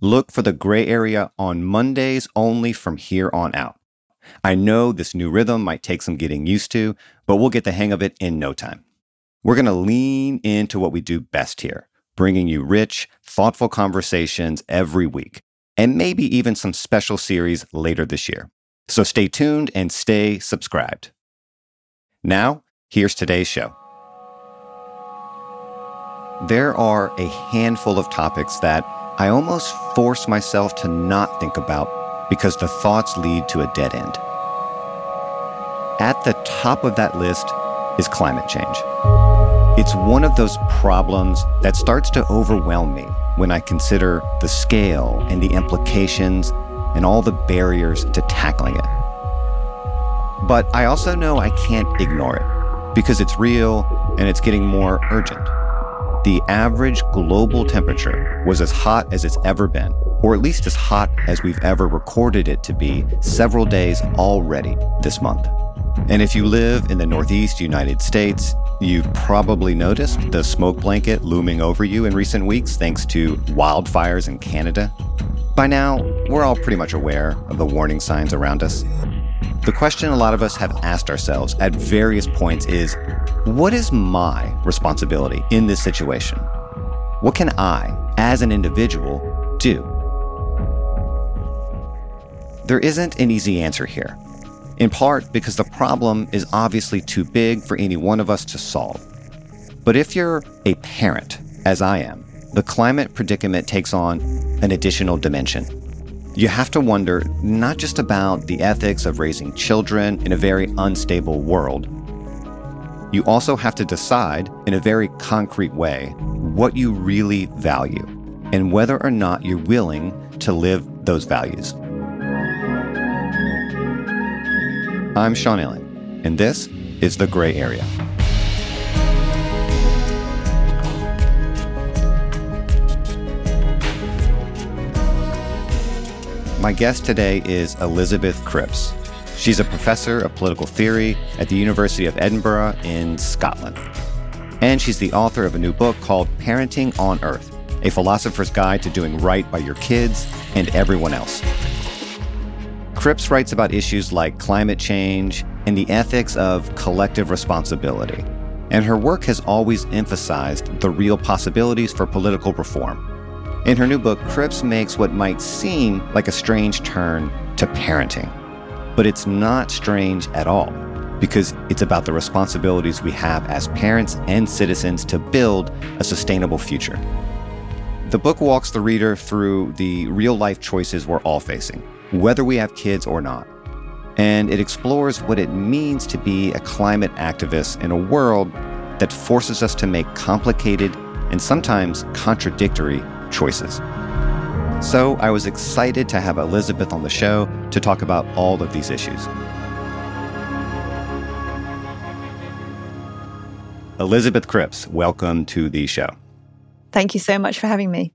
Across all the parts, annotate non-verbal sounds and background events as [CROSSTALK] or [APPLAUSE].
look for the gray area on Mondays only from here on out. I know this new rhythm might take some getting used to, but we'll get the hang of it in no time. We're going to lean into what we do best here, bringing you rich, thoughtful conversations every week and maybe even some special series later this year. So stay tuned and stay subscribed. Now, here's today's show. There are a handful of topics that I almost force myself to not think about because the thoughts lead to a dead end. At the top of that list is climate change. It's one of those problems that starts to overwhelm me when I consider the scale and the implications and all the barriers to tackling it. But I also know I can't ignore it because it's real and it's getting more urgent. The average global temperature was as hot as it's ever been, or at least as hot as we've ever recorded it to be several days already this month. And if you live in the Northeast United States, you've probably noticed the smoke blanket looming over you in recent weeks thanks to wildfires in Canada. By now, we're all pretty much aware of the warning signs around us. The question a lot of us have asked ourselves at various points is what is my responsibility in this situation? What can I, as an individual, do? There isn't an easy answer here in part because the problem is obviously too big for any one of us to solve. But if you're a parent, as I am, the climate predicament takes on an additional dimension. You have to wonder not just about the ethics of raising children in a very unstable world. You also have to decide in a very concrete way what you really value and whether or not you're willing to live those values. I'm Sean Illing, and this is The Gray Area. My guest today is Elizabeth Cripps. She's a professor of political theory at the University of Edinburgh in Scotland. And she's the author of a new book called Parenting on Earth A Philosopher's Guide to Doing Right by Your Kids and Everyone Else. Cripps writes about issues like climate change and the ethics of collective responsibility. And her work has always emphasized the real possibilities for political reform. In her new book, Cripps makes what might seem like a strange turn to parenting. But it's not strange at all, because it's about the responsibilities we have as parents and citizens to build a sustainable future. The book walks the reader through the real life choices we're all facing whether we have kids or not. And it explores what it means to be a climate activist in a world that forces us to make complicated and sometimes contradictory choices. So I was excited to have Elizabeth on the show to talk about all of these issues. Elizabeth Cripps, welcome to the show. Thank you so much for having me.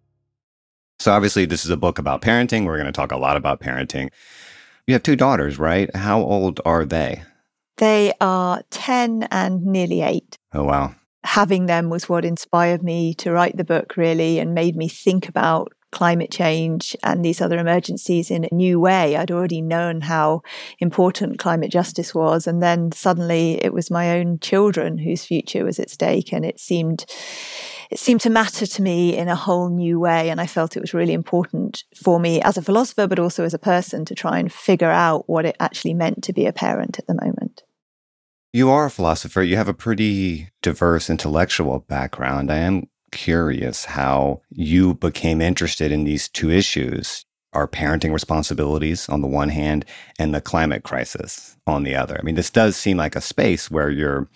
So, obviously, this is a book about parenting. We're going to talk a lot about parenting. You have two daughters, right? How old are they? They are 10 and nearly eight. Oh, wow. Having them was what inspired me to write the book, really, and made me think about climate change and these other emergencies in a new way. I'd already known how important climate justice was. And then suddenly it was my own children whose future was at stake. And it seemed, it seemed to matter to me in a whole new way. And I felt it was really important for me as a philosopher, but also as a person to try and figure out what it actually meant to be a parent at the moment. You are a philosopher. You have a pretty diverse intellectual background. I am curious how you became interested in these two issues our parenting responsibilities on the one hand and the climate crisis on the other. I mean, this does seem like a space where your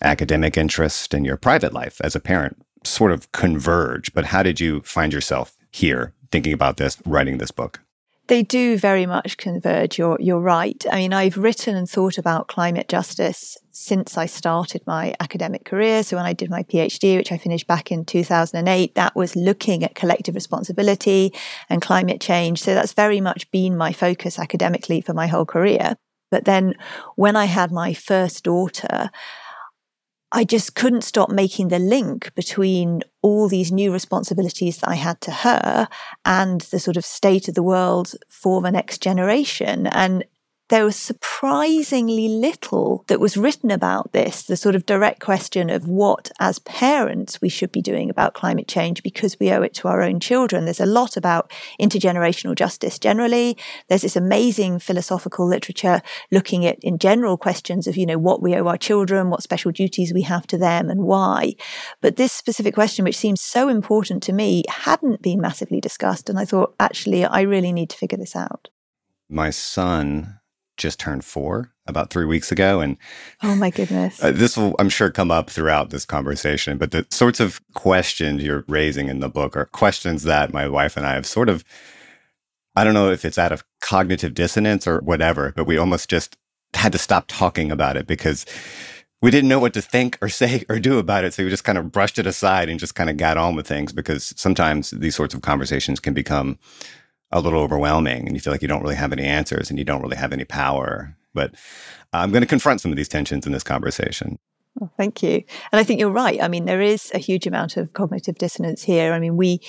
academic interest and your private life as a parent sort of converge. But how did you find yourself here thinking about this, writing this book? They do very much converge. You're, you're right. I mean, I've written and thought about climate justice since I started my academic career. So when I did my PhD, which I finished back in 2008, that was looking at collective responsibility and climate change. So that's very much been my focus academically for my whole career. But then when I had my first daughter, I just couldn't stop making the link between all these new responsibilities that I had to her and the sort of state of the world for the next generation. And there was surprisingly little that was written about this, the sort of direct question of what, as parents, we should be doing about climate change because we owe it to our own children. There's a lot about intergenerational justice generally. There's this amazing philosophical literature looking at, in general, questions of, you know, what we owe our children, what special duties we have to them, and why. But this specific question, which seems so important to me, hadn't been massively discussed. And I thought, actually, I really need to figure this out. My son just turned four about three weeks ago. And oh my goodness. Uh, this will, I'm sure, come up throughout this conversation. But the sorts of questions you're raising in the book are questions that my wife and I have sort of, I don't know if it's out of cognitive dissonance or whatever, but we almost just had to stop talking about it because we didn't know what to think or [LAUGHS] say or do about it. So we just kind of brushed it aside and just kind of got on with things because sometimes these sorts of conversations can become a little overwhelming and you feel like you don't really have any answers and you don't really have any power. But I'm going to confront some of these tensions in this conversation. Well, thank you. And I think you're right. I mean, there is a huge amount of cognitive dissonance here. I mean, we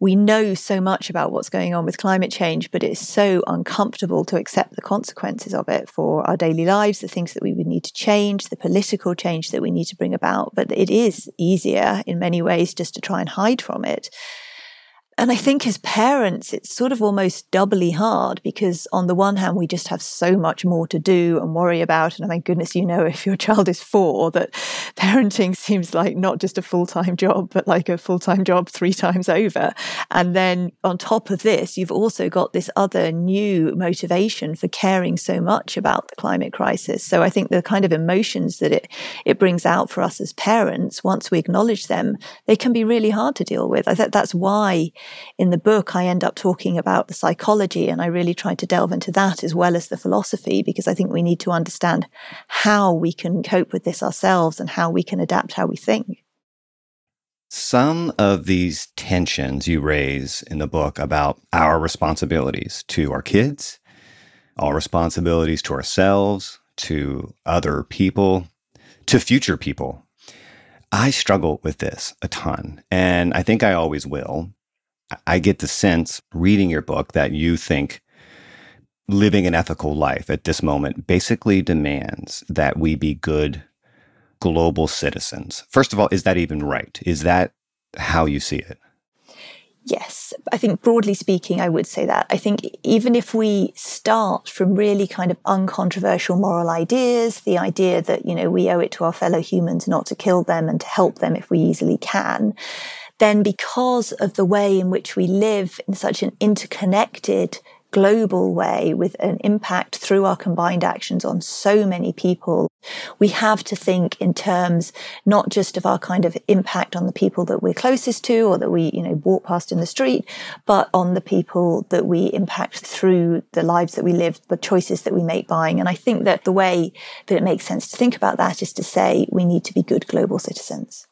we know so much about what's going on with climate change, but it's so uncomfortable to accept the consequences of it for our daily lives, the things that we would need to change, the political change that we need to bring about. But it is easier in many ways just to try and hide from it. And I think as parents, it's sort of almost doubly hard because on the one hand, we just have so much more to do and worry about. And mean, goodness, you know, [LAUGHS] if your child is four, that parenting [LAUGHS] seems like not just a full time job, but like a full time job three times over. And then on top of this, you've also got this other new motivation for caring so much about the climate crisis. So I think the kind of emotions that it, it brings out for us as parents, once we acknowledge them, they can be really hard to deal with. I think that's why in the book, I end up talking about the psychology and I really try to delve into that as well as the philosophy because I think we need to understand how we can cope with this ourselves and how we can adapt how we think. Some of these tensions you raise in the book about our responsibilities to our kids, our responsibilities to ourselves, to other people, to future people. I struggle with this a ton, and I think I always will. I get the sense reading your book that you think living an ethical life at this moment basically demands that we be good global citizens. First of all, is that even right? Is that how you see it? Yes, I think broadly speaking, I would say that. I think even if we start from really kind of uncontroversial moral ideas, the idea that, you know, we owe it to our fellow humans not to kill them and to help them if we easily can, then because of the way in which we live in such an interconnected global way with an impact through our combined actions on so many people, we have to think in terms not just of our kind of impact on the people that we're closest to or that we, you know, walk past in the street, but on the people that we impact through the lives that we live, the choices that we make buying. And I think that the way that it makes sense to think about that is to say we need to be good global citizens.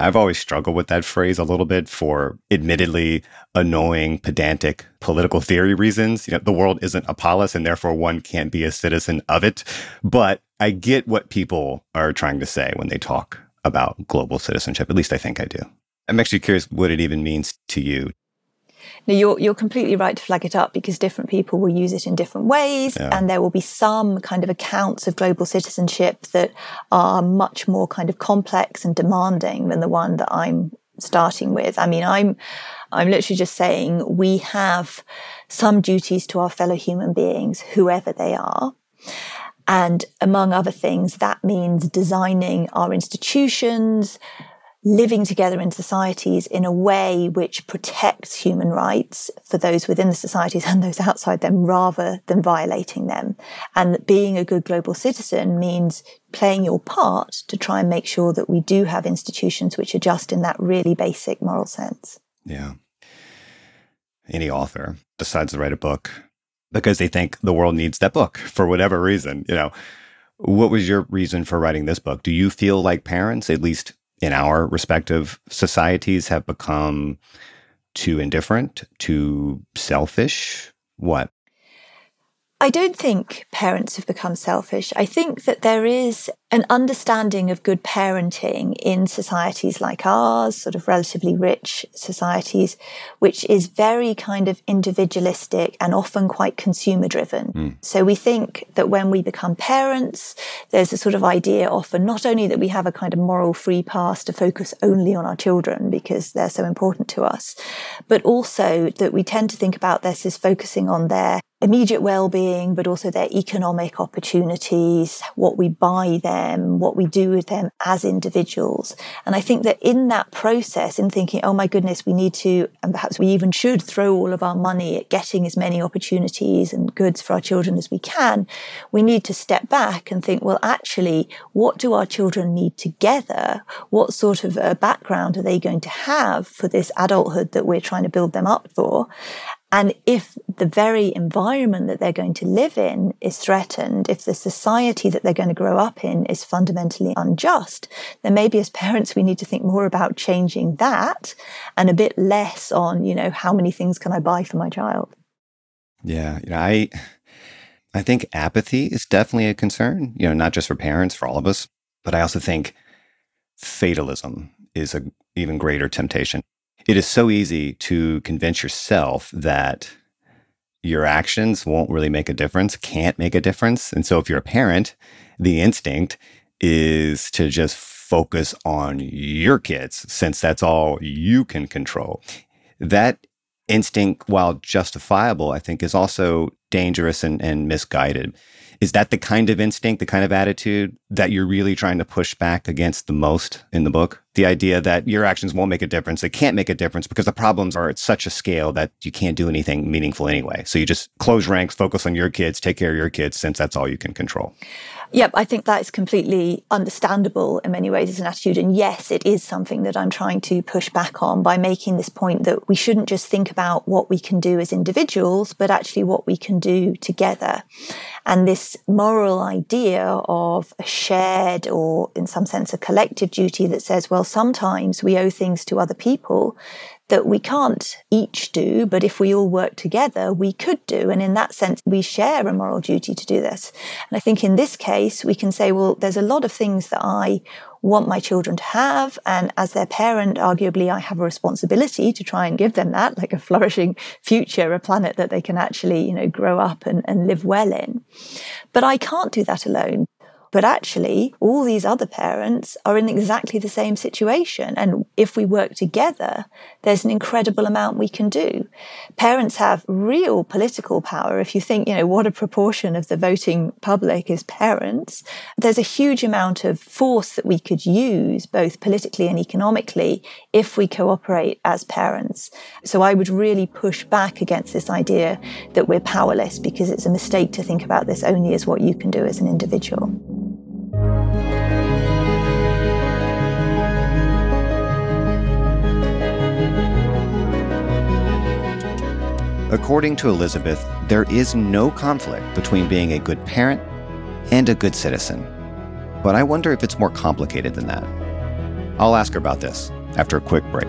I've always struggled with that phrase a little bit for admittedly annoying, pedantic political theory reasons. You know, the world isn't a polis and therefore one can't be a citizen of it. But I get what people are trying to say when they talk about global citizenship. At least I think I do. I'm actually curious what it even means to you. Now, you're, you're completely right to flag it up because different people will use it in different ways. Yeah. And there will be some kind of accounts of global citizenship that are much more kind of complex and demanding than the one that I'm starting with. I mean, I'm, I'm literally just saying we have some duties to our fellow human beings, whoever they are. And among other things, that means designing our institutions, living together in societies in a way which protects human rights for those within the societies and those outside them rather than violating them. And being a good global citizen means playing your part to try and make sure that we do have institutions which are just in that really basic moral sense. Yeah. Any author decides to write a book because they think the world needs that book for whatever reason, you know. What was your reason for writing this book? Do you feel like parents, at least in our respective societies have become too indifferent, too selfish? What? I don't think parents have become selfish. I think that there is an understanding of good parenting in societies like ours, sort of relatively rich societies, which is very kind of individualistic and often quite consumer driven. Mm. So we think that when we become parents, there's a sort of idea often not only that we have a kind of moral free pass to focus only on our children because they're so important to us, but also that we tend to think about this as focusing on their immediate well-being, but also their economic opportunities, what we buy them, what we do with them as individuals. And I think that in that process, in thinking, oh my goodness, we need to, and perhaps we even should throw all of our money at getting as many opportunities and goods for our children as we can, we need to step back and think, well, actually, what do our children need together? What sort of a background are they going to have for this adulthood that we're trying to build them up for? And if the very environment that they're going to live in is threatened, if the society that they're going to grow up in is fundamentally unjust, then maybe as parents we need to think more about changing that and a bit less on, you know, how many things can I buy for my child? Yeah, you know, I I think apathy is definitely a concern, you know, not just for parents, for all of us, but I also think fatalism is a even greater temptation it is so easy to convince yourself that your actions won't really make a difference, can't make a difference. And so if you're a parent, the instinct is to just focus on your kids since that's all you can control. That instinct, while justifiable, I think is also dangerous and, and misguided. Is that the kind of instinct, the kind of attitude that you're really trying to push back against the most in the book? The idea that your actions won't make a difference, they can't make a difference because the problems are at such a scale that you can't do anything meaningful anyway. So you just close ranks, focus on your kids, take care of your kids, since that's all you can control. Yep, I think that is completely understandable in many ways as an attitude. And yes, it is something that I'm trying to push back on by making this point that we shouldn't just think about what we can do as individuals, but actually what we can do together. And this moral idea of a shared or in some sense a collective duty that says, well, sometimes we owe things to other people that we can't each do, but if we all work together, we could do. And in that sense, we share a moral duty to do this. And I think in this case, we can say, well, there's a lot of things that I want my children to have. And as their parent, arguably, I have a responsibility to try and give them that, like a flourishing future, a planet that they can actually, you know, grow up and, and live well in. But I can't do that alone. But actually, all these other parents are in exactly the same situation. And if we work together, there's an incredible amount we can do. Parents have real political power. If you think, you know, what a proportion of the voting public is parents, there's a huge amount of force that we could use, both politically and economically, if we cooperate as parents. So I would really push back against this idea that we're powerless because it's a mistake to think about this only as what you can do as an individual. According to Elizabeth, there is no conflict between being a good parent and a good citizen. But I wonder if it's more complicated than that. I'll ask her about this after a quick break.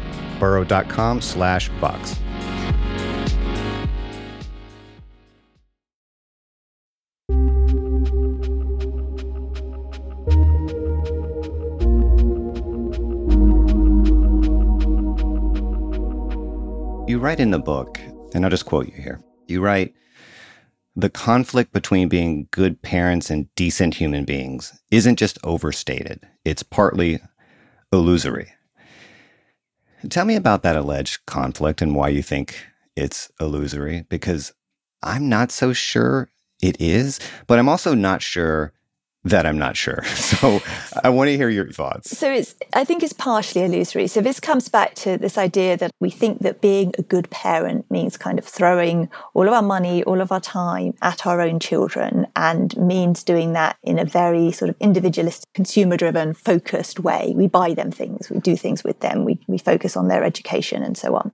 burrow.com slash Vox. You write in the book, and I'll just quote you here. You write, the conflict between being good parents and decent human beings isn't just overstated, it's partly illusory. Tell me about that alleged conflict and why you think it's illusory, because I'm not so sure it is, but I'm also not sure that I'm not sure. [LAUGHS] So I want to hear your thoughts. So it's I think it's partially illusory. So this comes back to this idea that we think that being a good parent means kind of throwing all of our money, all of our time at our own children and means doing that in a very sort of individualist, consumer driven, focused way. We buy them things, we do things with them, we we focus on their education and so on.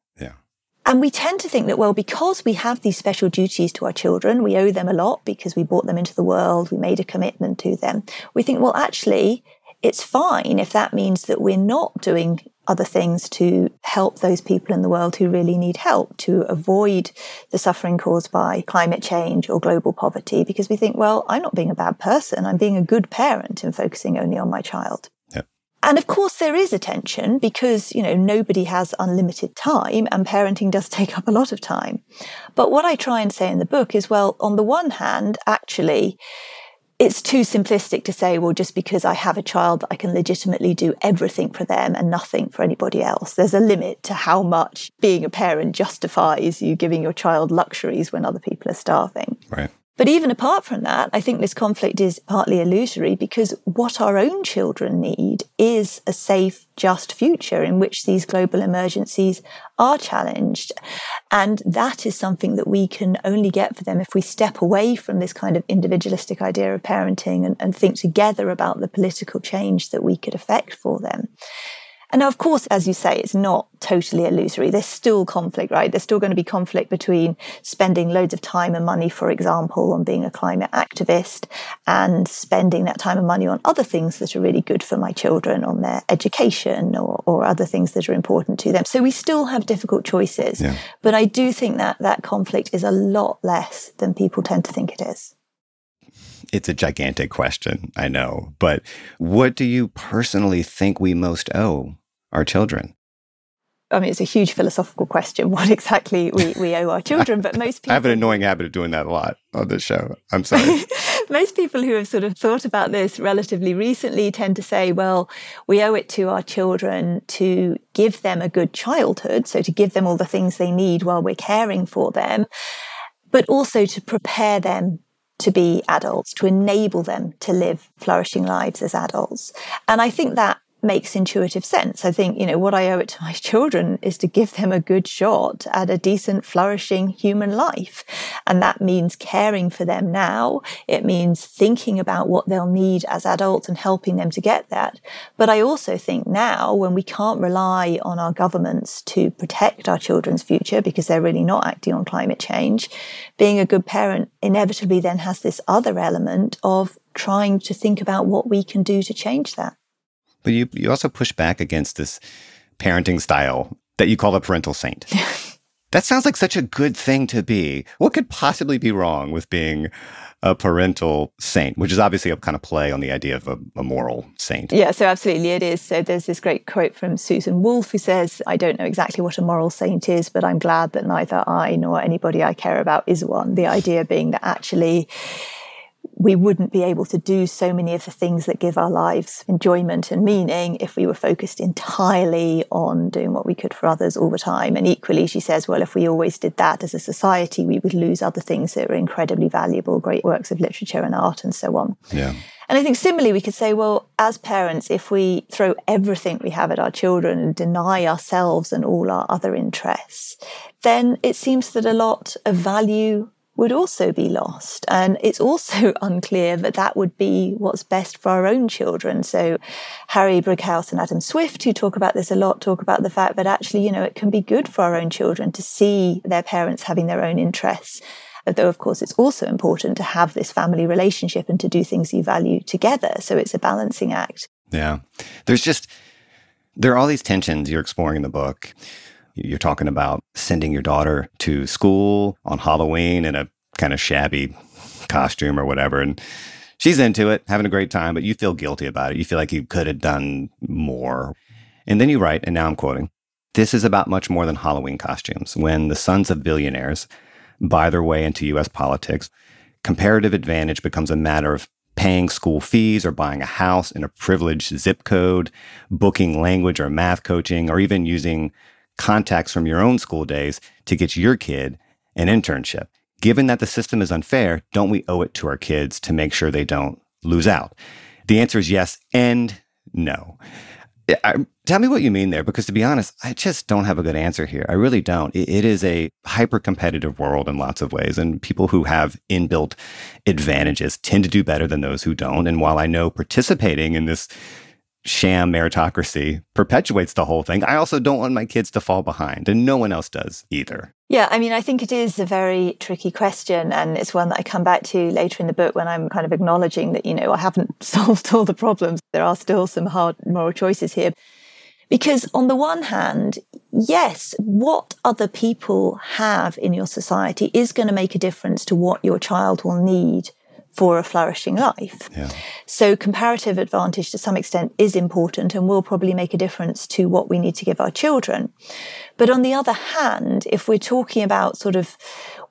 And we tend to think that, well, because we have these special duties to our children, we owe them a lot because we brought them into the world, we made a commitment to them. We think, well, actually, it's fine if that means that we're not doing other things to help those people in the world who really need help to avoid the suffering caused by climate change or global poverty because we think, well, I'm not being a bad person. I'm being a good parent and focusing only on my child. And of course, there is a tension because, you know, nobody has unlimited time and parenting does [LAUGHS] take up a lot of time. But what I try and say in the book is, well, on the one hand, actually, it's too simplistic to say, well, just because I have a child, I can legitimately do everything for them and nothing for anybody else. There's a limit to how much being a parent justifies you giving your child luxuries when other people are starving. Right. But even apart from that, I think this conflict is partly illusory because what our own children need is a safe, just future in which these global emergencies are challenged. And that is something that we can only get for them if we step away from this kind of individualistic idea of parenting and, and think together about the political change that we could effect for them. And now, of course, as you say, it's not totally illusory. There's still conflict, right? There's still going to be conflict between spending loads of time and money, for example, on being a climate activist and spending that time and money on other things that are really good for my children, on their education or, or other things that are important to them. So we still have difficult choices. Yeah. But I do think that that conflict is a lot less than people tend to think it is it's a gigantic question, I know. But what do you personally think we most owe our children? I mean, it's a huge philosophical question, [LAUGHS] what exactly we, we owe our children, but most people. [LAUGHS] I have an annoying habit of doing that a lot on this show. I'm sorry. [LAUGHS] most people who have sort of thought about this relatively recently tend to say, well, we owe it to our children to give them a good childhood. So to give them all the things they need while we're caring for them, but also to prepare them to be adults, to enable them to live flourishing lives as adults. And I think that makes intuitive sense. I think, you know, what I owe it to my [LAUGHS] children is to give them a good shot at a decent, flourishing human life. And that means caring for them now. It means thinking about what they'll need as adults and helping them to get that. But I also think now, when we can't rely on our governments to protect our children's future because they're really not acting on climate change, being a good parent inevitably then has this other element of trying to think about what we can do to change that. But you, you also push back against this parenting style that you call a parental saint. [LAUGHS] that sounds like such a good thing to be. What could possibly be wrong with being a parental saint, which is obviously a kind of play on the idea of a, a, moral saint. Yeah, so absolutely it is. So there's this great quote from Susan Wolf who says, I don't know exactly what a moral saint is, but I'm glad that neither I nor anybody I care about is one. The idea being that actually we wouldn't be able to do so many of the things that give our lives enjoyment and meaning if we were focused entirely on doing what we could for others all the time. And equally, she says, well, if we always did that as a society, we would lose other things that are incredibly valuable, great works of literature and art and so on. Yeah. And I think similarly, we could say, well, as parents, if we throw everything we have at our children and deny ourselves and all our other interests, then it seems that a lot of value would also be lost. And it's also [LAUGHS] unclear that that would be what's best for our own children. So Harry Brighouse and Adam Swift, who talk about this a lot, talk about the fact that actually, you know, it can be good for our own children to see their parents having their own interests. Though, of course, it's also important to have this family relationship and to do things you value together. So it's a balancing act. Yeah. There's just, there are all these tensions you're exploring in the book you're talking about sending your daughter to school on Halloween in a kind of shabby costume or whatever. And she's into it, having a great time, but you feel guilty about it. You feel like you could have done more. And then you write, and now I'm quoting this is about much more than Halloween costumes. When the sons of billionaires buy their way into US politics, comparative advantage becomes a matter of paying school fees or buying a house in a privileged zip code, booking language or math coaching, or even using contacts from your own school days to get your kid an internship. Given that the system is unfair, don't we owe it to our kids to make sure they don't lose out? The answer is yes and no. I, tell me what you mean there, because to be honest, I just don't have a good answer here. I really don't. it, it is a hyper competitive world in lots of ways, and people who have inbuilt advantages tend to do better than those who don't. And while I know participating in this sham meritocracy perpetuates the whole thing. I also don't want my kids to fall behind, and no one else does either. Yeah, I mean, I think it is a very tricky question, and it's one that I come back to later in the book when I'm kind of acknowledging that, you know, I haven't [LAUGHS] solved all the problems. There are still some hard moral choices here. Because on the one hand, yes, what other people have in your society is going to make a difference to what your child will need for a flourishing life. Yeah. So comparative advantage to some extent is important and will probably make a difference to what we need to give our children. But on the other hand, if we're talking about sort of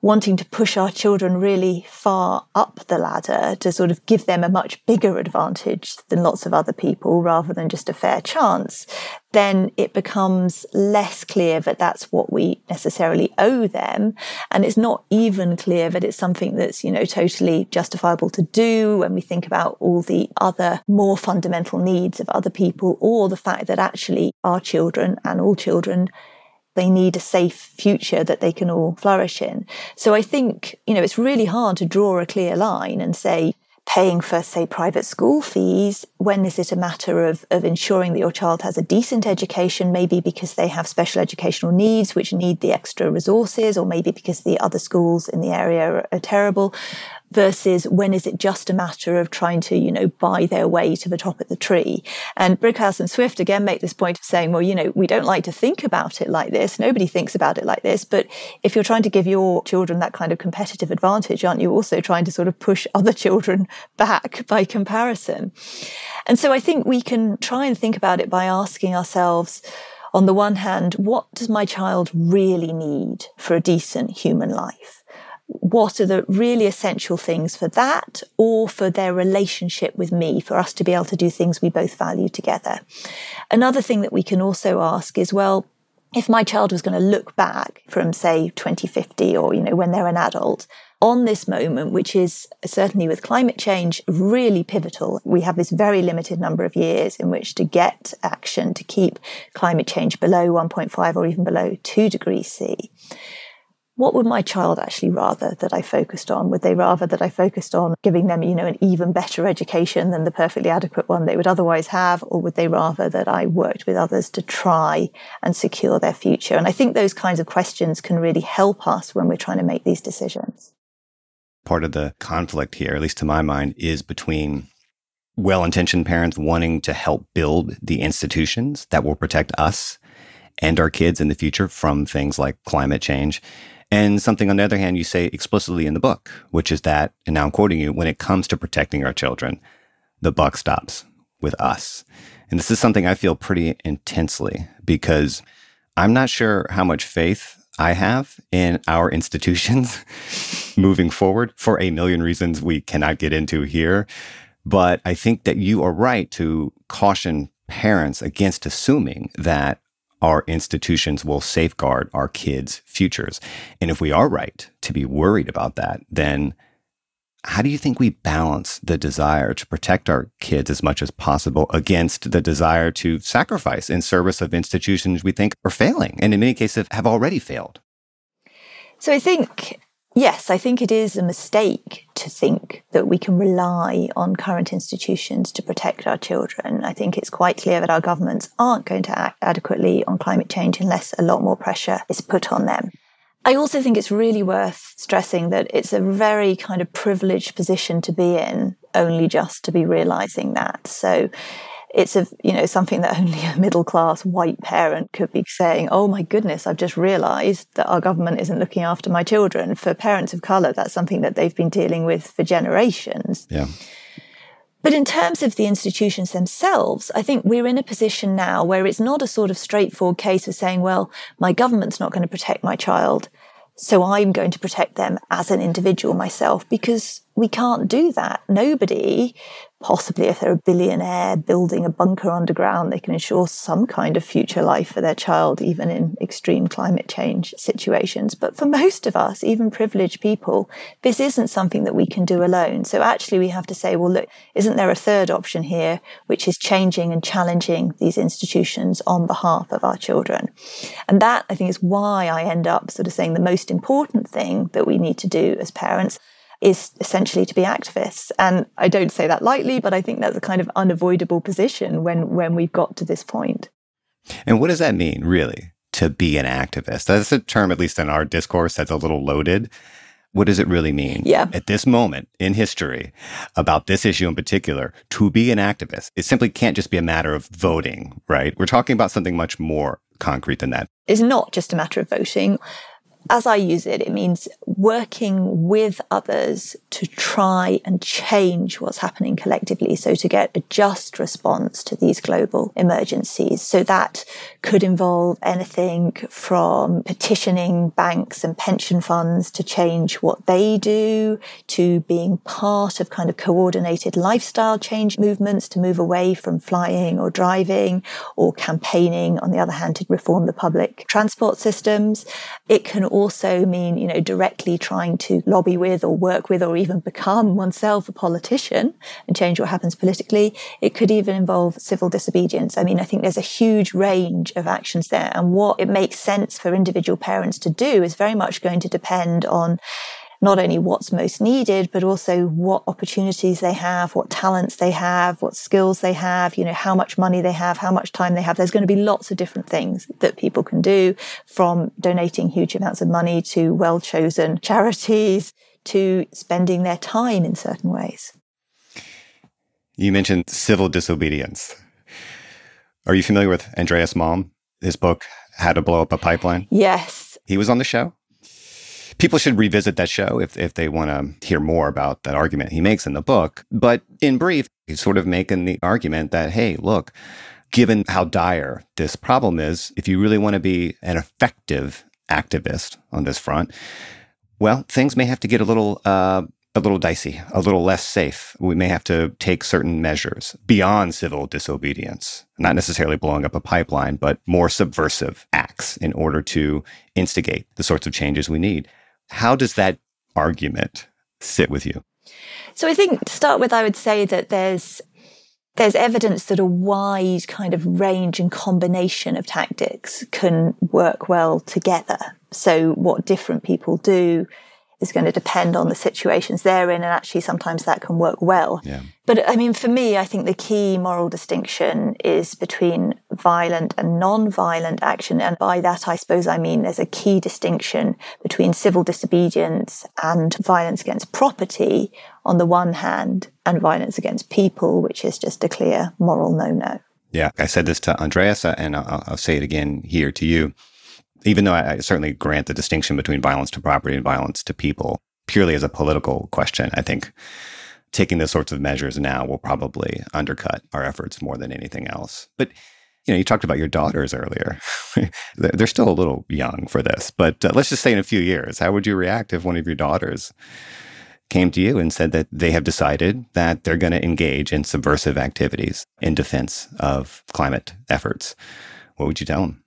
wanting to push our children really far up the ladder to sort of give them a much bigger advantage than lots of other people rather than just a fair chance, then it becomes less clear that that's what we necessarily owe them. And it's not even clear that it's something that's, you know, totally justifiable to do when we think about all the other more fundamental needs of other people or the fact that actually our children and all children they need a safe future that they can all flourish in. So I think, you know, it's really hard to draw a clear line and say, paying for, say, private school fees? When is it a matter of, of ensuring that your child has a decent education, maybe because they have special educational needs which need the extra resources, or maybe because the other schools in the area are, are terrible? Versus when is it just a matter of trying to, you know, buy their way to the top of the tree? And Brighouse and Swift again make this point of saying, well, you know, we don't like to think about it like this. Nobody thinks about it like this. But if you're trying to give your children that kind of competitive advantage, aren't you also trying to sort of push other children back by comparison? And so I think we can try and think about it by asking ourselves, on the one hand, what does my child really need for a decent human life? What are the really essential things for that or for their relationship with me, for us to be able to do things we both value together. Another thing that we can also ask is, well, if my child was going to look back from say 2050 or you know when they're an adult on this moment which is certainly with climate change really pivotal we have this very limited number of years in which to get action to keep climate change below 1.5 or even below 2 degrees c what would my child actually rather that I focused on? Would they rather that I focused on giving them, you know, an even better education than the perfectly adequate one they would otherwise have? Or would they rather that I worked with others to try and secure their future? And I think those kinds of questions can really help us when we're trying to make these decisions. Part of the conflict here, at least to my mind, is between well intentioned parents wanting to help build the institutions that will protect us and our kids in the future from things like climate change and something, on the other hand, you say explicitly in the book, which is that, and now I'm quoting you, when it comes to protecting our children, the buck stops with us. And this is something I feel pretty intensely because I'm not sure how much faith I have in our [LAUGHS] institutions [LAUGHS] moving forward for a million reasons we cannot get into here. But I think that you are right to caution parents against assuming that our institutions will safeguard our kids' futures. And if we are right to be worried about that, then how do you think we balance the desire to protect our kids as much as possible against the desire to sacrifice in service of institutions we think are failing and in many cases have already failed? So I think Yes, I think it is a mistake to think that we can rely on current institutions to protect our children. I think it's quite clear that our governments aren't going to act adequately on climate change unless a lot more pressure is put on them. I also think it's really worth stressing that it's a very kind of privileged position to be in, only just to be realizing that. So it's a you know something that only a middle class white parent could be saying oh my goodness i've just realized that our government isn't looking after my children for parents of color that's something that they've been dealing with for generations yeah but in terms of the institutions themselves, I think we're in a position now where it's not a sort of straightforward case of saying, well, my government's not going to protect my child. So I'm going to protect them as an individual myself because we can't do that. Nobody possibly if they're a billionaire building a bunker underground, they can ensure some kind of future life for their child, even in extreme climate change situations. But for most of us, even privileged people, this isn't something that we can do alone. So actually, we have to say, well, look, isn't there a third option here, which is changing and challenging these institutions on behalf of our children? And that, I think, is why I end up sort of saying the most important thing that we need to do as parents is essentially to be activists. And I don't say that lightly, but I think that's a kind of unavoidable position when, when we've got to this point. And what does that mean, really, to be an activist? That's a term, at least in our discourse, that's a little loaded. What does it really mean yeah. at this moment in history about this issue in particular to be an activist? It simply can't just be a matter of voting, right? We're talking about something much more concrete than that. It's not just a matter of voting as I use it, it means working with others to try and change what's happening collectively. So to get a just response to these global emergencies. So that could involve anything from petitioning banks and pension funds to change what they do to being part of kind of coordinated lifestyle change movements to move away from flying or driving or campaigning on the other hand to reform the public transport systems. It can also mean, you know, directly trying to lobby with or work with or even become oneself a politician and change what happens politically. It could even involve civil disobedience. I mean, I think there's a huge range of actions there. And what it makes sense for individual parents to do is very much going to depend on not only what's most needed, but also what opportunities they have, what talents they have, what skills they have, you know, how much money they have, how much time they have. There's going to be lots of different things that people can do from donating huge amounts of money to well chosen [LAUGHS] charities to spending their time in certain ways. You mentioned civil disobedience. Are you familiar with Andreas Malm? His book, How to Blow Up a Pipeline? Yes. He was on the show people should revisit that show if, if they want to hear more about that argument he makes in the book. But in brief, he's sort of making the argument that, hey, look, given how dire this problem is, if you really want to be an effective activist on this front, well, things may have to get a little uh, a little dicey, a little less safe. We may have to take certain measures beyond civil disobedience, not necessarily blowing up a pipeline, but more subversive acts in order to instigate the sorts of changes we need. How does that argument sit with you? So I think to start with, I would say that there's there's evidence that a wide kind of range and combination of tactics can work well together. So what different people do is going to depend on the situations they're in. And actually, sometimes that can work well. Yeah. But I mean, for me, I think the key moral distinction is between violent and non-violent action. And by that, I suppose I mean there's a key distinction between civil disobedience and violence against property on the one hand, and violence against people, which is just a clear moral no-no. Yeah. I said this to Andreas, uh, and I'll, I'll say it again here to you even though I, I certainly grant the distinction between violence to property and violence to people, purely as a political question, I think taking those sorts of measures now will probably undercut our efforts more than anything else. But you know, you talked about your daughters earlier. [LAUGHS] They're still a little young for this, but uh, let's just say in a few years, how would you react if one of your daughters came to you and said that they have decided that they're going to engage in subversive activities in defense of climate efforts? What would you tell them?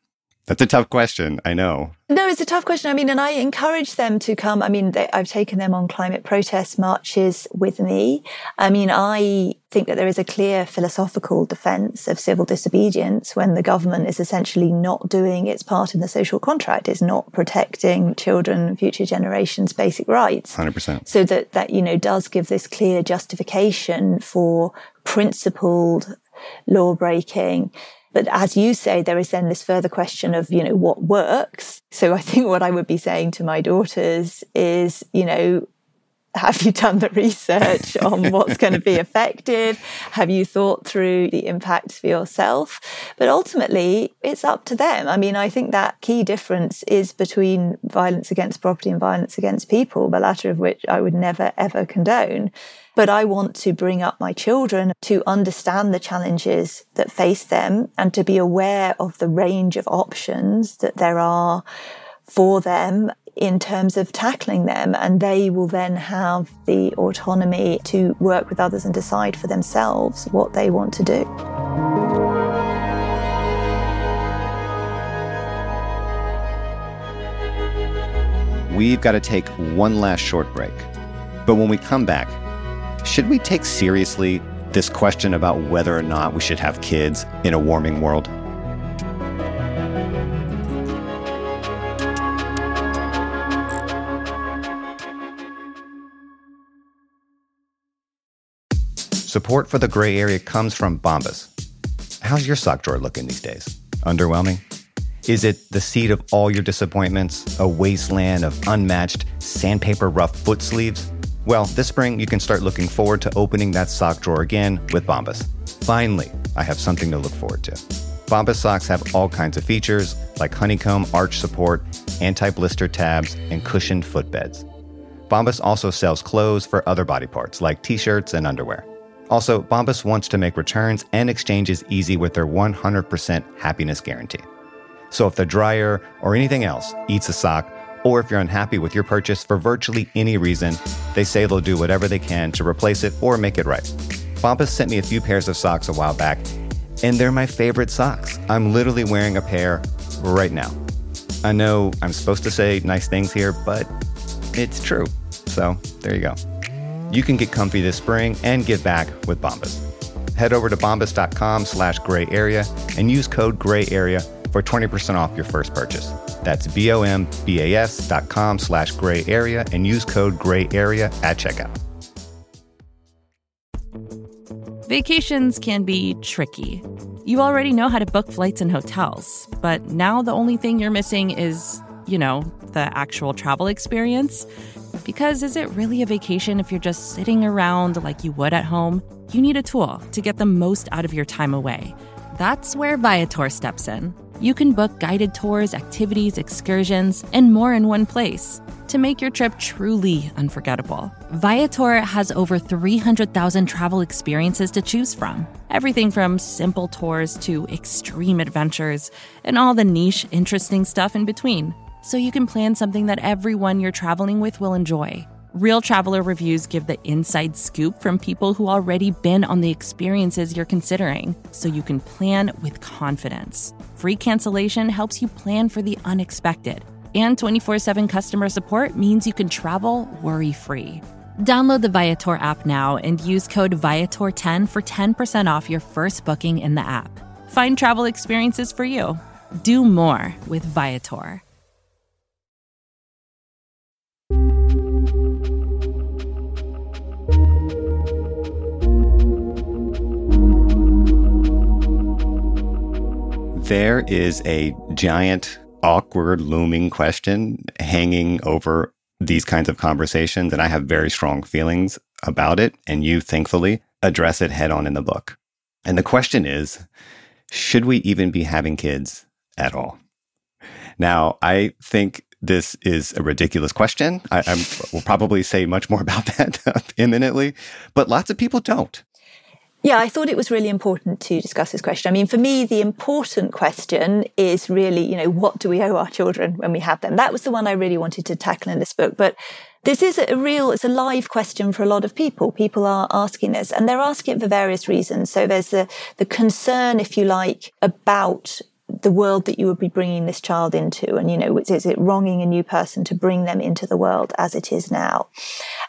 That's a tough question. I know. No, it's a tough question. I mean, and I encourage them to come. I mean, they, I've taken them on climate protest marches with me. I mean, I think that there is a clear philosophical defense of civil disobedience when the government is essentially not doing its part in the social contract, is not protecting children, future generations' basic rights. 100%. So that, that, you know, does give this clear justification for principled law breaking but as you say, there is then this further question of, you know, what works. So I think what I would be saying to my daughters is, you know, have you done the research on what's going to be [LAUGHS] effective? Have you thought through the impacts for yourself? But ultimately, it's up to them. I mean, I think that key difference is between violence against property and violence against people, the latter of which I would never, ever condone. But I want to bring up my children to understand the challenges that face them and to be aware of the range of options that there are for them in terms of tackling them. And they will then have the autonomy to work with others and decide for themselves what they want to do. We've got to take one last short break. But when we come back, should we take seriously this question about whether or not we should have kids in a warming world? Support for the gray area comes from Bombas. How's your sock drawer looking these days? Underwhelming? Is it the seat of all your disappointments, a wasteland of unmatched sandpaper rough foot sleeves? Well, this spring you can start looking forward to opening that sock drawer again with Bombas. Finally, I have something to look forward to. Bombas socks have all kinds of features like honeycomb arch support, anti blister tabs, and cushioned footbeds. Bombas also sells clothes for other body parts like t shirts and underwear. Also, Bombas wants to make returns and exchanges easy with their 100% happiness guarantee. So if the dryer or anything else eats a sock, or if you're unhappy with your purchase for virtually any reason, they say they'll do whatever they can to replace it or make it right. Bombas sent me a few pairs of socks a while back, and they're my favorite socks. I'm literally wearing a pair right now. I know I'm supposed to say nice things here, but it's true. So there you go. You can get comfy this spring and give back with Bombas. Head over to bombas.com slash gray area and use code gray area for 20% off your first purchase. That's B-O-M-B-A-S dot com slash gray area and use code gray area at checkout. Vacations can be tricky. You already know how to book flights and hotels, but now the only thing you're missing is, you know, the actual travel experience. Because is it really a vacation if you're just sitting around like you would at home? You need a tool to get the most out of your time away. That's where Viator steps in you can book guided tours, activities, excursions, and more in one place to make your trip truly unforgettable. Viator has over 300,000 travel experiences to choose from. Everything from simple tours to extreme adventures and all the niche, interesting stuff in between. so you can plan something that everyone you're traveling with will enjoy. Real traveler reviews give the inside scoop from people who already been on the experiences you're considering, so you can plan with confidence. Free cancellation helps you plan for the unexpected, and 24 7 customer support means you can travel worry free. Download the Viator app now and use code Viator10 for 10% off your first booking in the app. Find travel experiences for you. Do more with Viator. There is a giant, awkward, looming question hanging over these kinds of conversations. And I have very strong feelings about it. And you, thankfully, address it head on in the book. And the question is should we even be having kids at all? Now, I think this is a ridiculous question. I I'm, will probably say much more about [LAUGHS] that imminently, but lots of people don't. Yeah, I thought it was really important to discuss this question. I mean, for me, the important question is really, you know, what do we owe our children when we have them? That was the one I really wanted to tackle in this book. But this is a real, it's a live question for a lot of people. People are asking this and they're asking it for various reasons. So there's the, the concern, if you like, about the world that you would be bringing this child into? And you know is it wronging a new person to bring them into the world as it is now?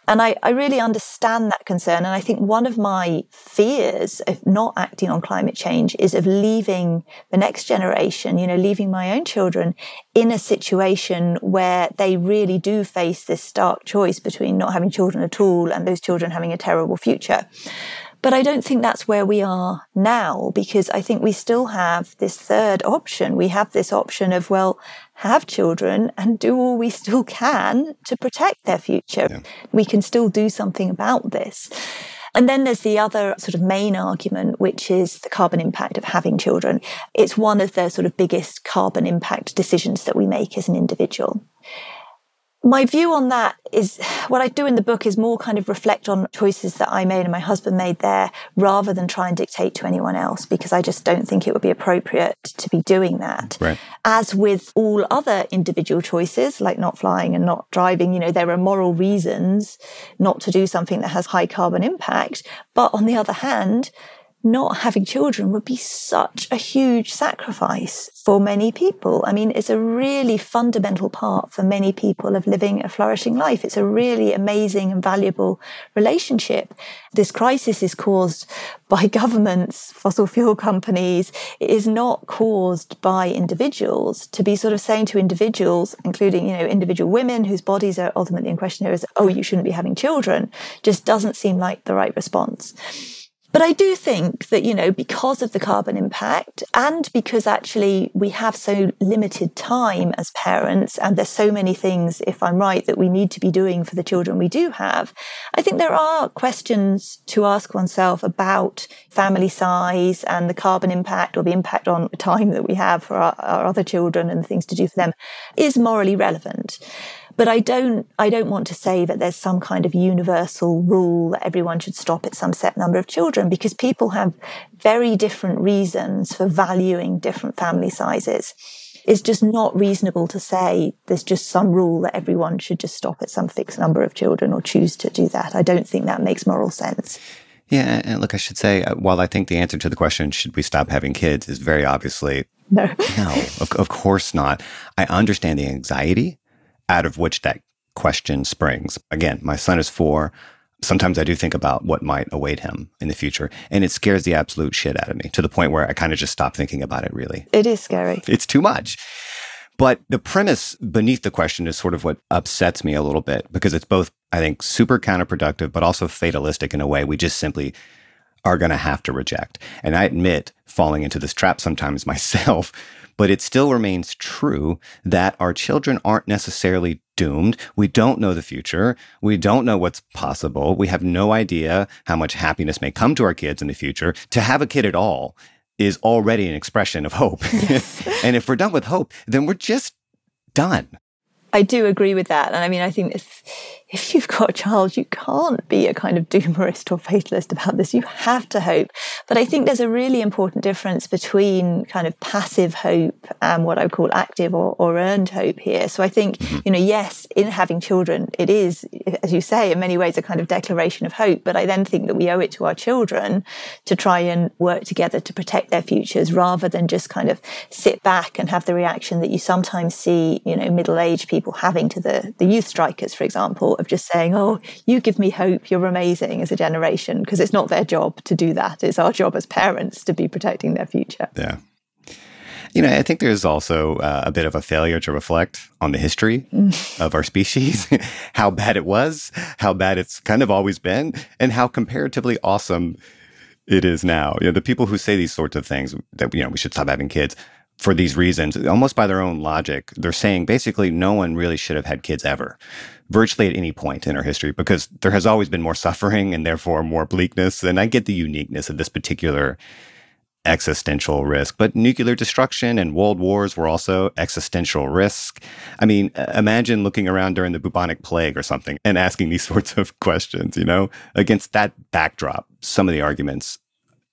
And I, I really understand that concern. And i think one of my fears of not acting on climate change is of leaving the next generation you know leaving my own children in a situation where they really do face this stark choice between not having children at all and those children having a terrible future but I don't think that's where we are now because I think we still have this third option. We have this option of, well, have children and do all we still can to protect their future. Yeah. We can still do something about this. And then there's the other sort of main argument, which is the carbon impact of having children. It's one of the sort of biggest carbon impact decisions that we make as an individual my view on that is what I do in the book is more kind of reflect on choices that I made and my husband made there rather than try and dictate to anyone else because I just don't think it would be appropriate to be doing that. Right. As with all other individual choices like not flying and not driving, you know, there are moral reasons not to do something that has high carbon impact. But on the other hand, not having children would be such a huge sacrifice for many people. I mean, it's a really fundamental part for many people of living a flourishing life. It's a really amazing and valuable relationship. This crisis is caused [LAUGHS] by governments, fossil fuel companies. It is not caused by individuals to be sort of saying to individuals, including, you know, individual women whose bodies are ultimately in question here is, oh, you shouldn't be having children, just doesn't seem like the right response. But I do think that, you know, because of the carbon impact and because actually we have so limited time as parents and there's so many things, if I'm right, that we need to be doing for the children we do have, I think there are questions to ask oneself about family size and the carbon impact or the impact on the time that we have for our, our other children and the things to do for them is morally relevant. But I don't, I don't want to say that there's some kind of universal rule that everyone should stop at some set number of children because people have very different reasons for valuing different family sizes. It's just not reasonable to say there's just some rule that everyone should just stop at some fixed number of children or choose to do that. I don't think that makes moral sense. Yeah, and look, I should say, uh, while I think the answer to the question, should we stop having kids, is very obviously no. no, of, of course not. I understand the anxiety out of which that question springs. Again, my son is four. Sometimes I do think about what might await him in the future, and it scares the absolute shit out of me to the point where I kind of just stop thinking about it really. It is scary. It's too much. But the premise beneath the question is sort of what upsets me a little bit because it's both, I think, super counterproductive, but also fatalistic in a way we just simply are going to have to reject. And I admit falling into this trap sometimes [LAUGHS] myself but it still remains true that our children aren't necessarily doomed. We don't know the future. We don't know what's possible. We have no idea how much happiness may come to our kids in the future. To have a kid at all is already an expression of hope. [LAUGHS] Yes. and if we're done with hope, then we're just done. I do agree with that. And I mean, I think if you've got a child, you can't be a kind of doomerist or fatalist about this. You have to hope. But I think there's a really important difference between kind of passive hope and what I would call active or, or earned hope here. So I think, mm-hmm. you know, yes, in having children, it is, as you say, in many ways a kind of declaration of hope. But I then think that we owe it to our children to try and work together to protect their futures rather than just kind of sit back and have the reaction that you sometimes see, you know, middle aged people having to the, the youth strikers, for example of just saying, oh, you give me hope, you're amazing as a generation, because it's not their job to do that. It's our job as parents to be protecting their future. Yeah. You know, I think there's also uh, a bit of a failure to reflect on the history of our species, [LAUGHS] how bad it was, how bad it's kind of always been, and how comparatively awesome it is now. You know, the people who say these sorts of things that you know we should stop having kids for these reasons, almost by their own logic, they're saying basically no one really should have had kids ever, virtually at any point in our history, because there has always been more suffering and therefore more bleakness. And I get the uniqueness of this particular existential risk, but nuclear destruction and world wars were also existential risk. I mean, imagine looking around during the bubonic plague or something and asking these [LAUGHS] sorts of questions, you know? Against that backdrop, some of the arguments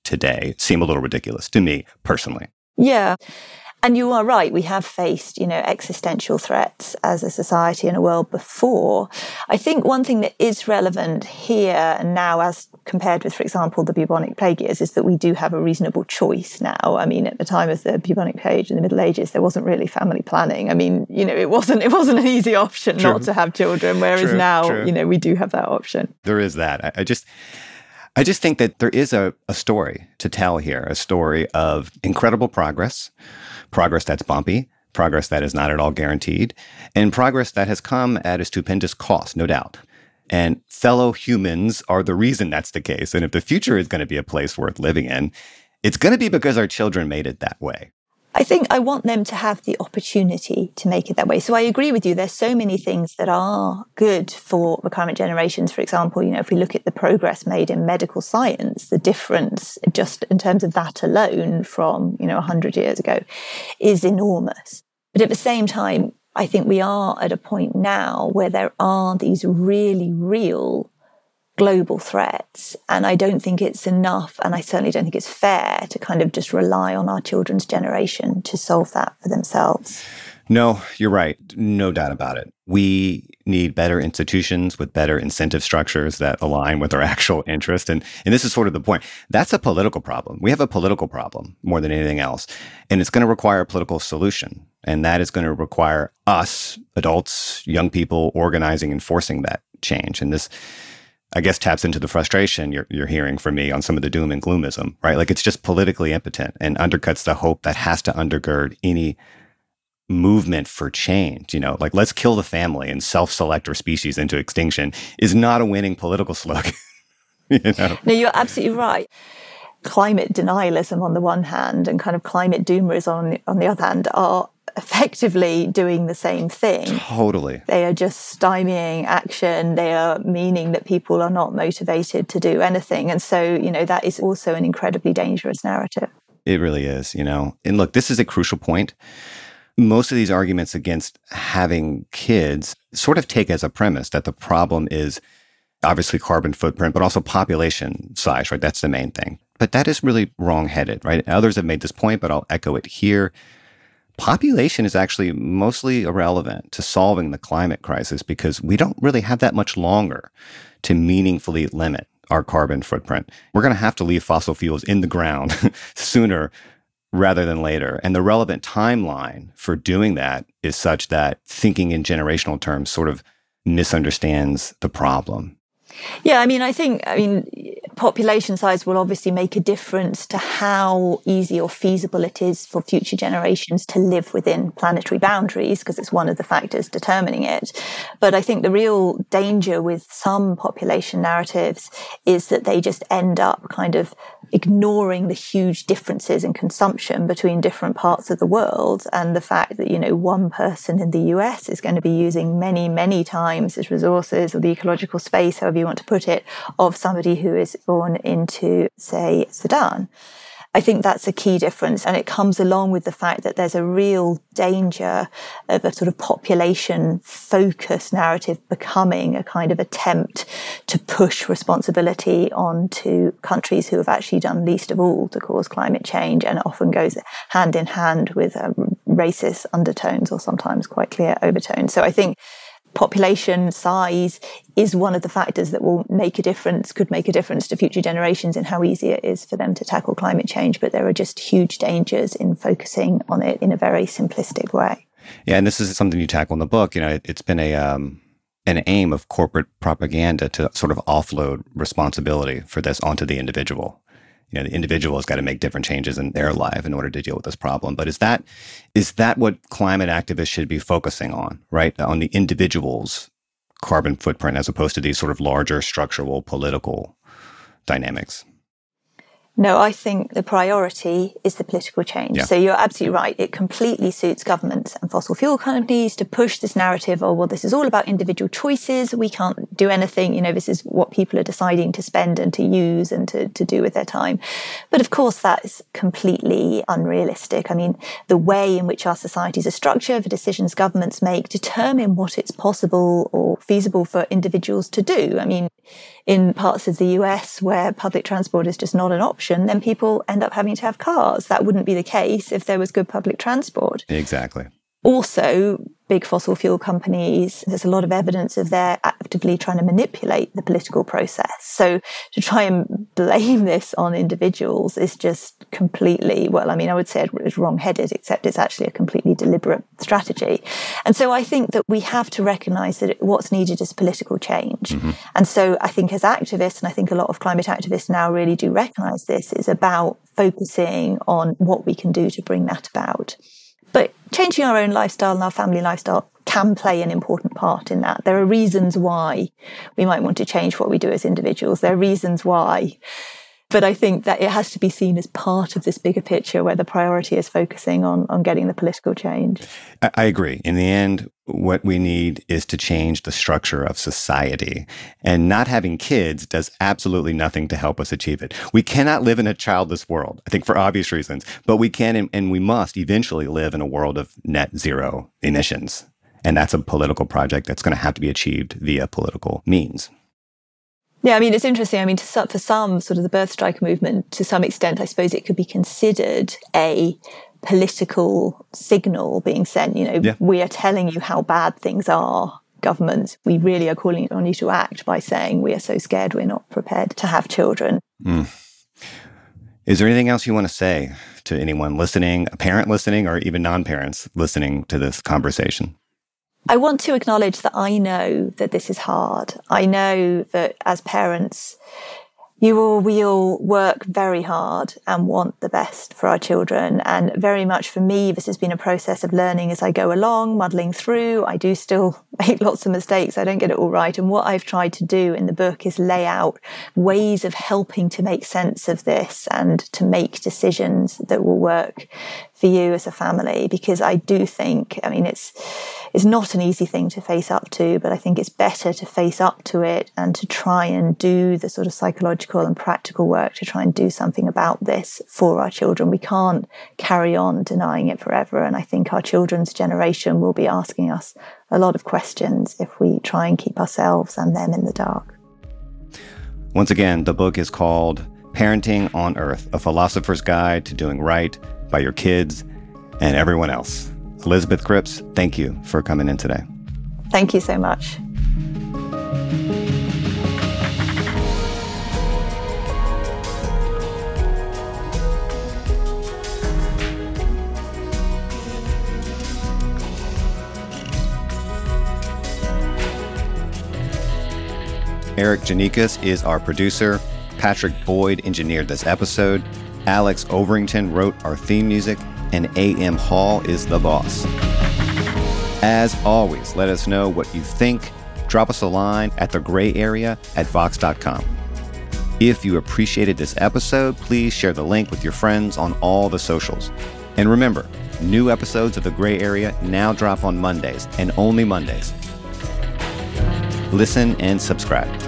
today seem a little ridiculous to me personally. Yeah. And you are right. We have faced, you know, existential threats as a society and a world before. I think one thing that is relevant here and now, as compared with, for example, the bubonic plague years, is that we do have a reasonable choice now. I mean, at the time of the bubonic plague in the Middle Ages, there wasn't really family planning. I mean, you know, it wasn't it wasn't an easy option true. not to have children. Whereas true, now, true. you know, we do have that option. There is that. I, I just I just think that there is a, a story to tell here, a story of incredible progress, progress that's bumpy, progress that is not at all guaranteed, and progress that has come at a stupendous cost, no doubt. And fellow humans are the reason that's the case. And if the future is going to be a place worth living in, it's going to be because our children made it that way. I think I want them to have the opportunity to make it that way. So I agree with you. There's so many things that are good for the current generations. For example, you know, if we look at the progress made in medical science, the difference just in terms of that alone from, you know, 100 years ago is enormous. But at the same time, I think we are at a point now where there are these really real global threats. And I don't think it's enough, and I certainly don't think it's fair to kind of just rely on our children's generation to solve that for themselves. No, you're right. No doubt about it. We need better institutions with better incentive structures that align with our [LAUGHS] actual interest. And, and this is sort of the point. That's a political problem. We have a political problem more than anything else. And it's going to require a political solution. And that is going to require us, adults, young people, organizing and forcing that change. And this I guess taps into the frustration you're, you're hearing from me on some of the doom and gloomism, right? Like it's just politically impotent and undercuts the hope that has to undergird any movement for change. You know, like let's kill the family and self select our species into extinction is not a winning political slogan. [LAUGHS] you know? No, you're absolutely right. Climate denialism on the one hand and kind of climate doomers on on the other hand are effectively doing the same thing. Totally. They are just stymieing action. They are meaning that people are not motivated to do anything. And so, you know, that is also an incredibly dangerous narrative. It really is, you know. And look, this is a crucial point. Most of these arguments against having kids sort of take as a premise that the problem is obviously carbon footprint, but also population size, right? That's the main thing. But that is really wrongheaded, right? Others have made this point, but I'll echo it here population is actually mostly irrelevant to solving the climate crisis because we don't really have that much longer to meaningfully limit our carbon footprint. We're going to have to leave fossil fuels in the ground [LAUGHS] sooner rather than later. And the relevant timeline for doing that is such that thinking in generational terms sort of misunderstands the problem. Yeah, I mean, I think, I mean, population size will obviously make a difference to how easy or feasible it is for future generations to live within planetary boundaries, because it's one of the factors determining it. But I think the real danger with some population narratives is that they just end up kind of ignoring the huge differences in consumption between different parts of the world and the fact that, you know, one person in the US is going to be using many, many times as resources or the ecological space, however you want to put it, of somebody who is born into, say, Sudan. I think that's a key difference. And it comes along with the fact that there's a real danger of a sort of population focused narrative becoming a kind of attempt to push responsibility onto countries who have actually done least of all to cause climate change and often goes hand in hand with um, racist undertones or sometimes quite clear overtones. So I think population size is one of the factors that will make a difference, could make a difference to future generations in how easy it is for them to tackle climate change. But there are just huge dangers in focusing on it in a very simplistic way. Yeah, and this is something you tackle in the book. You know, it, has been a um, an aim of corporate propaganda to sort of offload responsibility for this onto the individual you know the individual has got to make different changes in their life in order to deal with this problem. But is that is that what climate activists should be focusing on right? On the individual's carbon footprint as opposed to these sort of larger structural political dynamics no, I think the priority is the political change. Yeah. So you're absolutely right. It completely suits governments and fossil fuel companies to push this narrative of, well, this is all about individual choices. We can't do anything. You know, this is what people are deciding to spend and to use and to, to do with their time. But of course, that is completely unrealistic. I mean, the way in which our societies are structured, the decisions governments make determine what it's possible or feasible for individuals to do. I mean, in parts of the US where public transport is just not an option, then people end up having to have cars. That wouldn't be the case if there was good public transport. Exactly. Also, big fossil fuel companies, there's a lot of evidence of their actively trying to manipulate the political process. So to try and blame this on individuals is just completely, well, I mean, I would say it's wrong headed, except it's actually a completely deliberate strategy. And so I think that we have to recognize that what's needed is political change. Mm-hmm. And so I think as activists, and I think a lot of climate activists now really do recognize this, is about focusing on what we can do to bring that about. Changing our own lifestyle and our family lifestyle can play an important part in that. There are reasons why we might want to change what we do as individuals. There are reasons why but I think that it has to be seen as part of this bigger picture where the priority is focusing on, on getting the political change. I agree. In the end, what we need is to change the structure of society. And not having kids does absolutely nothing to help us achieve it. We cannot live in a childless world, I think for obvious reasons, but we can and we must eventually live in a world of net zero emissions. And that's a political project that's going to have to be achieved via political means. Yeah, I mean, it's interesting. I mean, to, for some, sort of the birth strike movement, to some extent, I suppose it could be considered a political signal being sent. You know, yeah. we are telling you how bad things are, governments. We really are calling on you to act by saying we are so scared we're not prepared to have children. Mm. Is there anything else you want to say to anyone listening, a parent listening, or even non parents listening to this conversation? I want to acknowledge that I know that this is hard. I know that as parents, you all, we all work very hard and want the best for our children. And very much for me, this has been a process of learning as I go along, muddling through. I do still [LAUGHS] make lots of mistakes. I don't get it all right. And what I've tried to do in the book is lay out ways of helping to make sense of this and to make decisions that will work for you as a family. Because I do think, I mean, it's, it's not an easy thing to face up to, but I think it's better to face up to it and to try and do the sort of psychological and practical work to try and do something about this for our children. We can't carry on denying it forever. And I think our children's generation will be asking us a lot of questions if we try and keep ourselves and them in the dark. Once again, the book is called Parenting on Earth A Philosopher's Guide to Doing Right by Your Kids and Everyone Else. Elizabeth Cripps, thank you for coming in today. Thank you so much. Erikk Geannikis is our producer. Patrick Boyd engineered this episode. Alex Overington wrote our theme music and A.M. Hall is the boss. As always, let us know what you think. Drop us a line at the gray area at vox.com. If you appreciated this episode, please share the link with your friends on all the socials. And remember, new episodes of The Gray Area now drop on Mondays and only Mondays. Listen and subscribe.